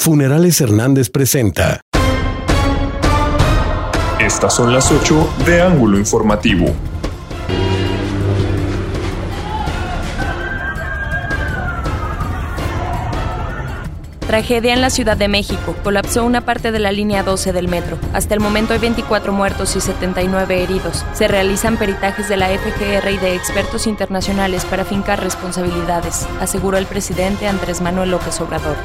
Funerales Hernández presenta. Estas son las 8 de Ángulo Informativo. Tragedia en la Ciudad de México. Colapsó una parte de la línea 12 del metro. Hasta el momento hay 24 muertos y 79 heridos. Se realizan peritajes de la FGR y de expertos internacionales para fincar responsabilidades, aseguró el presidente Andrés Manuel López Obrador.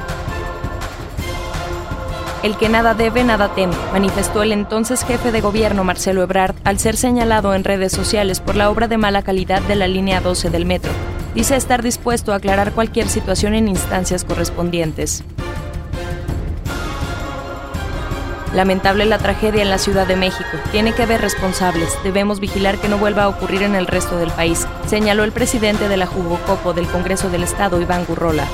El que nada debe, nada teme, manifestó el entonces jefe de gobierno Marcelo Ebrard al ser señalado en redes sociales por la obra de mala calidad de la línea 12 del metro. Dice estar dispuesto a aclarar cualquier situación en instancias correspondientes. Lamentable la tragedia en la Ciudad de México. Tiene que haber responsables. Debemos vigilar que no vuelva a ocurrir en el resto del país, señaló el presidente de la Jugocopo del Congreso del Estado, Iván Gurrola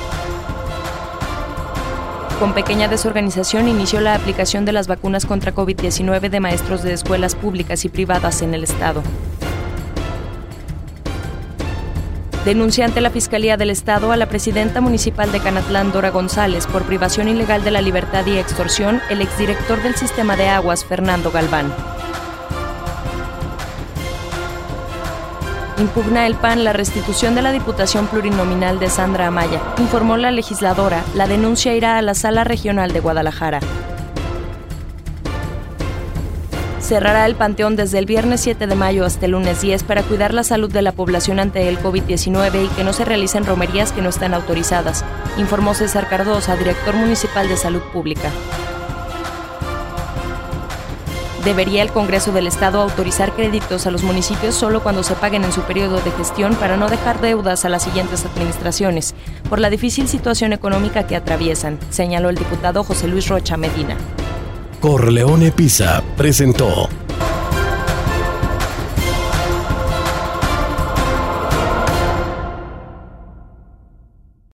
con pequeña desorganización inició la aplicación de las vacunas contra COVID-19 de maestros de escuelas públicas y privadas en el Estado. Denuncia ante la Fiscalía del Estado a la presidenta municipal de Canatlán, Dora González, por privación ilegal de la libertad y extorsión, el exdirector del sistema de aguas, Fernando Galván. Impugna el PAN la restitución de la Diputación Plurinominal de Sandra Amaya. Informó la legisladora, la denuncia irá a la Sala Regional de Guadalajara. Cerrará el Panteón desde el viernes 7 de mayo hasta el lunes 10 para cuidar la salud de la población ante el COVID-19 y que no se realicen romerías que no están autorizadas, informó César Cardosa, director municipal de Salud Pública. Debería el Congreso del Estado autorizar créditos a los municipios solo cuando se paguen en su periodo de gestión para no dejar deudas a las siguientes administraciones, por la difícil situación económica que atraviesan, señaló el diputado José Luis Rocha Medina. Corleone Pisa presentó